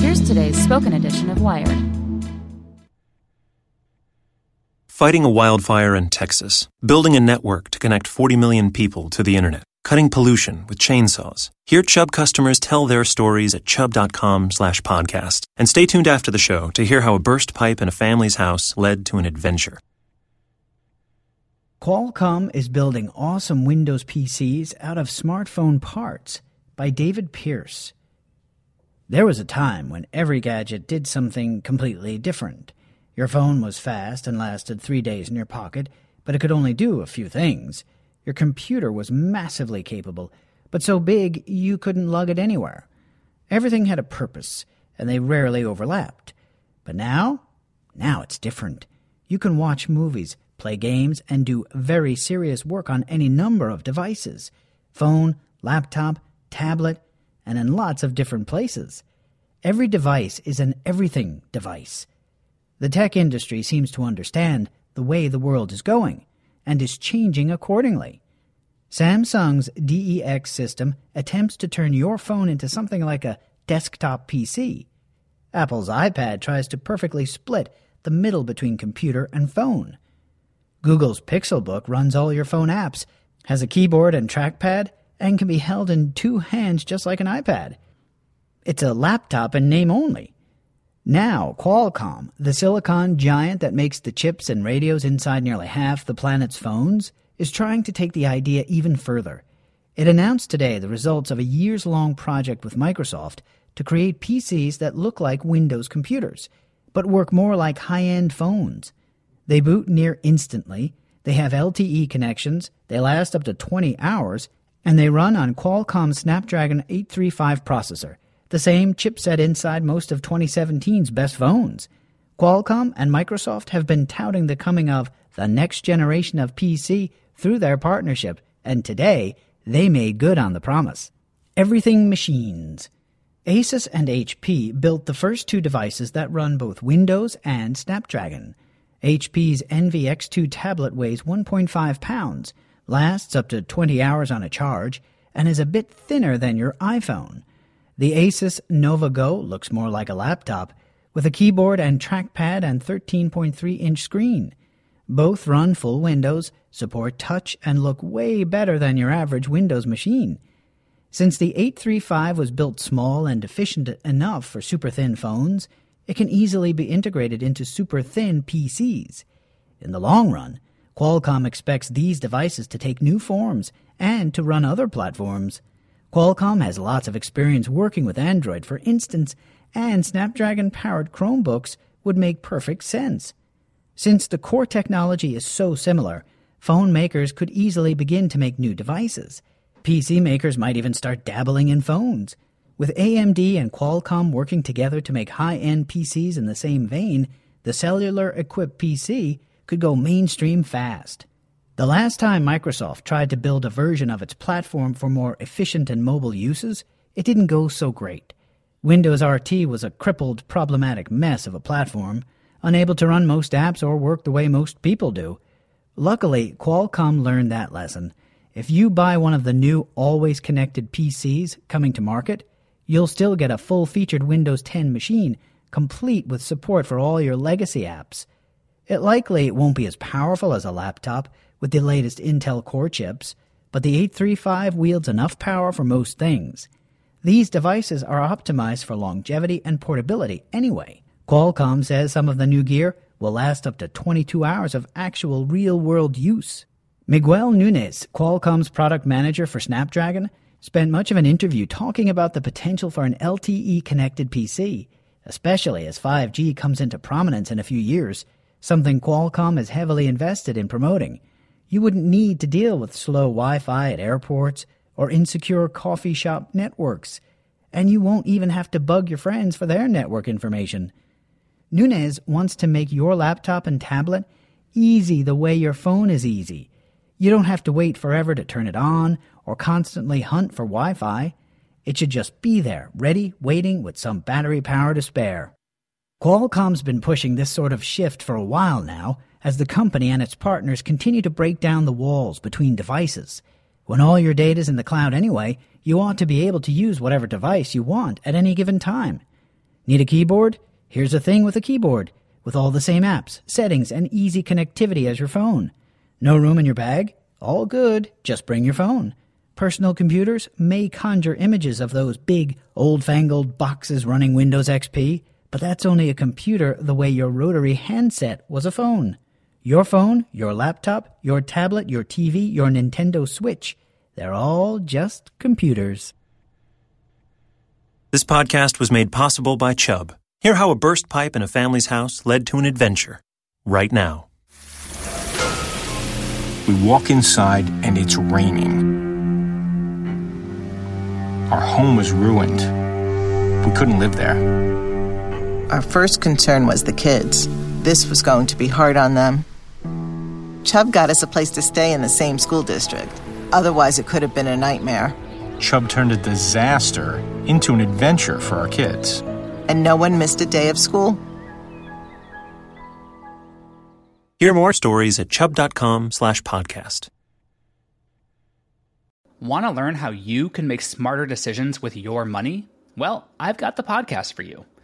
Here's today's spoken edition of Wired. Fighting a wildfire in Texas, building a network to connect 40 million people to the internet, cutting pollution with chainsaws. Hear Chubb customers tell their stories at chubb.com slash podcast. And stay tuned after the show to hear how a burst pipe in a family's house led to an adventure. Qualcomm is building awesome Windows PCs out of smartphone parts by David Pierce. There was a time when every gadget did something completely different. Your phone was fast and lasted three days in your pocket, but it could only do a few things. Your computer was massively capable, but so big you couldn't lug it anywhere. Everything had a purpose, and they rarely overlapped. But now? Now it's different. You can watch movies, play games, and do very serious work on any number of devices phone, laptop, tablet, and in lots of different places. Every device is an everything device. The tech industry seems to understand the way the world is going and is changing accordingly. Samsung's DeX system attempts to turn your phone into something like a desktop PC. Apple's iPad tries to perfectly split the middle between computer and phone. Google's Pixelbook runs all your phone apps, has a keyboard and trackpad, and can be held in two hands just like an iPad. It's a laptop in name only. Now, Qualcomm, the silicon giant that makes the chips and radios inside nearly half the planet's phones, is trying to take the idea even further. It announced today the results of a years long project with Microsoft to create PCs that look like Windows computers, but work more like high end phones. They boot near instantly, they have LTE connections, they last up to 20 hours, and they run on Qualcomm's Snapdragon 835 processor, the same chipset inside most of 2017's best phones. Qualcomm and Microsoft have been touting the coming of the next generation of PC through their partnership, and today they made good on the promise. Everything Machines. Asus and HP built the first two devices that run both Windows and Snapdragon. HP's Envy X2 tablet weighs 1.5 pounds lasts up to 20 hours on a charge, and is a bit thinner than your iPhone. The Asus NovaGo looks more like a laptop, with a keyboard and trackpad and 13.3 inch screen. Both run full Windows, support touch, and look way better than your average Windows machine. Since the 835 was built small and efficient enough for super thin phones, it can easily be integrated into super thin PCs. In the long run, Qualcomm expects these devices to take new forms and to run other platforms. Qualcomm has lots of experience working with Android, for instance, and Snapdragon powered Chromebooks would make perfect sense. Since the core technology is so similar, phone makers could easily begin to make new devices. PC makers might even start dabbling in phones. With AMD and Qualcomm working together to make high end PCs in the same vein, the cellular equipped PC could go mainstream fast. The last time Microsoft tried to build a version of its platform for more efficient and mobile uses, it didn't go so great. Windows RT was a crippled, problematic mess of a platform, unable to run most apps or work the way most people do. Luckily, Qualcomm learned that lesson. If you buy one of the new always connected PCs coming to market, You'll still get a full featured Windows 10 machine, complete with support for all your legacy apps. It likely won't be as powerful as a laptop with the latest Intel Core chips, but the 835 wields enough power for most things. These devices are optimized for longevity and portability anyway. Qualcomm says some of the new gear will last up to 22 hours of actual real world use. Miguel Nunes, Qualcomm's product manager for Snapdragon, spent much of an interview talking about the potential for an LTE connected PC, especially as 5G comes into prominence in a few years, something Qualcomm is heavily invested in promoting. You wouldn't need to deal with slow Wi Fi at airports or insecure coffee shop networks, and you won't even have to bug your friends for their network information. Nunes wants to make your laptop and tablet easy the way your phone is easy. You don't have to wait forever to turn it on or constantly hunt for Wi Fi. It should just be there, ready, waiting with some battery power to spare. Qualcomm's been pushing this sort of shift for a while now as the company and its partners continue to break down the walls between devices. When all your data is in the cloud anyway, you ought to be able to use whatever device you want at any given time. Need a keyboard? Here's a thing with a keyboard, with all the same apps, settings, and easy connectivity as your phone. No room in your bag? All good, just bring your phone. Personal computers may conjure images of those big, old fangled boxes running Windows XP, but that's only a computer the way your rotary handset was a phone. Your phone, your laptop, your tablet, your TV, your Nintendo Switch, they're all just computers. This podcast was made possible by Chubb. Hear how a burst pipe in a family's house led to an adventure right now. We walk inside and it's raining. Our home was ruined. We couldn't live there. Our first concern was the kids. This was going to be hard on them. Chubb got us a place to stay in the same school district. Otherwise, it could have been a nightmare. Chubb turned a disaster into an adventure for our kids. And no one missed a day of school? Hear more stories at chubb.com slash podcast. Want to learn how you can make smarter decisions with your money? Well, I've got the podcast for you.